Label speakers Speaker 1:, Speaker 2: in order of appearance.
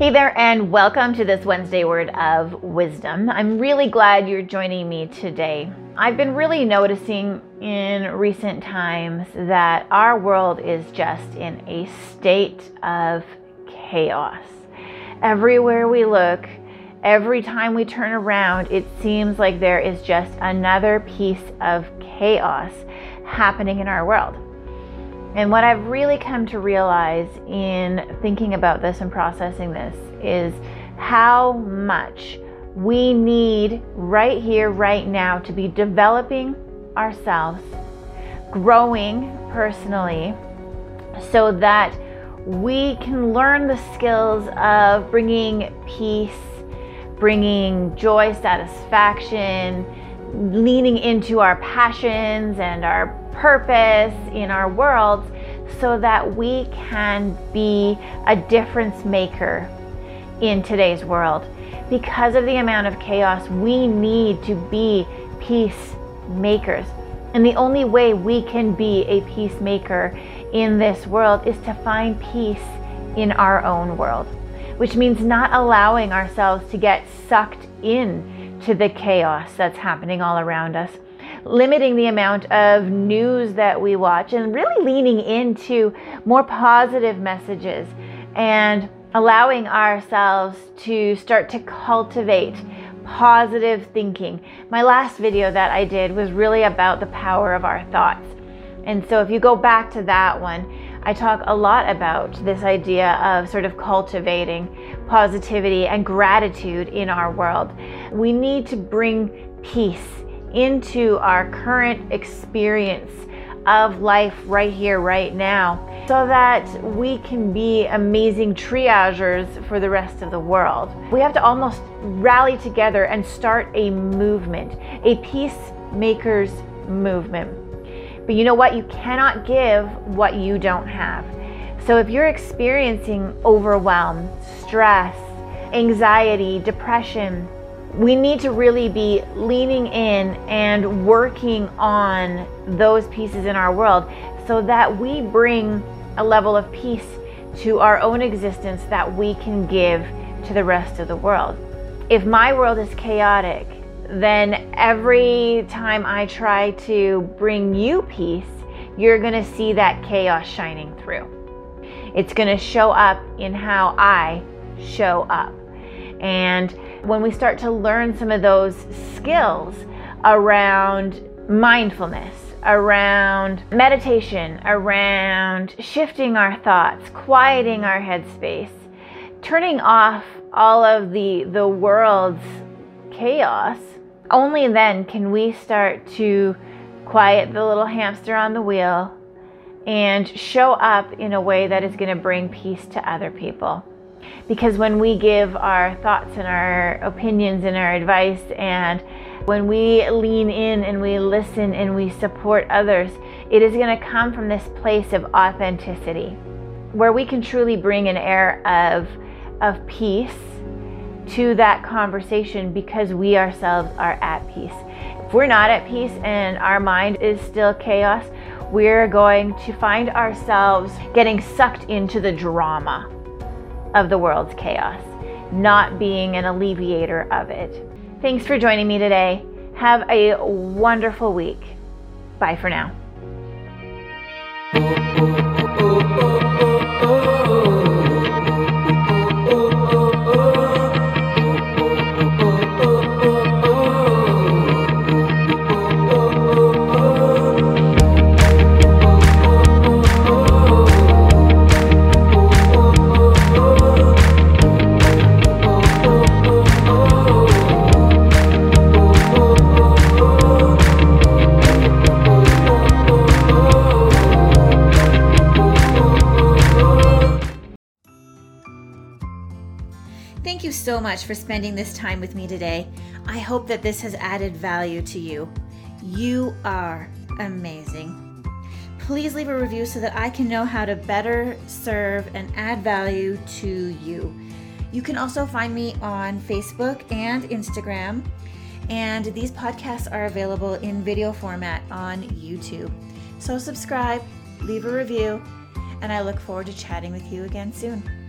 Speaker 1: Hey there, and welcome to this Wednesday Word of Wisdom. I'm really glad you're joining me today. I've been really noticing in recent times that our world is just in a state of chaos. Everywhere we look, every time we turn around, it seems like there is just another piece of chaos happening in our world. And what I've really come to realize in thinking about this and processing this is how much we need right here, right now, to be developing ourselves, growing personally, so that we can learn the skills of bringing peace, bringing joy, satisfaction, leaning into our passions and our purpose in our world so that we can be a difference maker in today's world. Because of the amount of chaos, we need to be peacemakers. And the only way we can be a peacemaker in this world is to find peace in our own world, which means not allowing ourselves to get sucked in to the chaos that's happening all around us limiting the amount of news that we watch and really leaning into more positive messages and allowing ourselves to start to cultivate positive thinking. My last video that I did was really about the power of our thoughts. And so if you go back to that one, I talk a lot about this idea of sort of cultivating positivity and gratitude in our world. We need to bring peace into our current experience of life right here, right now, so that we can be amazing triagers for the rest of the world. We have to almost rally together and start a movement, a peacemakers movement. But you know what? You cannot give what you don't have. So if you're experiencing overwhelm, stress, anxiety, depression, we need to really be leaning in and working on those pieces in our world so that we bring a level of peace to our own existence that we can give to the rest of the world. If my world is chaotic, then every time I try to bring you peace, you're going to see that chaos shining through. It's going to show up in how I show up. And when we start to learn some of those skills around mindfulness, around meditation, around shifting our thoughts, quieting our headspace, turning off all of the the world's chaos, only then can we start to quiet the little hamster on the wheel and show up in a way that is going to bring peace to other people. Because when we give our thoughts and our opinions and our advice, and when we lean in and we listen and we support others, it is going to come from this place of authenticity where we can truly bring an air of, of peace to that conversation because we ourselves are at peace. If we're not at peace and our mind is still chaos, we're going to find ourselves getting sucked into the drama of the world's chaos, not being an alleviator of it. Thanks for joining me today. Have a wonderful week. Bye for now.
Speaker 2: You so much for spending this time with me today. I hope that this has added value to you. You are amazing. Please leave a review so that I can know how to better serve and add value to you. You can also find me on Facebook and Instagram. And these podcasts are available in video format on YouTube. So subscribe, leave a review, and I look forward to chatting with you again soon.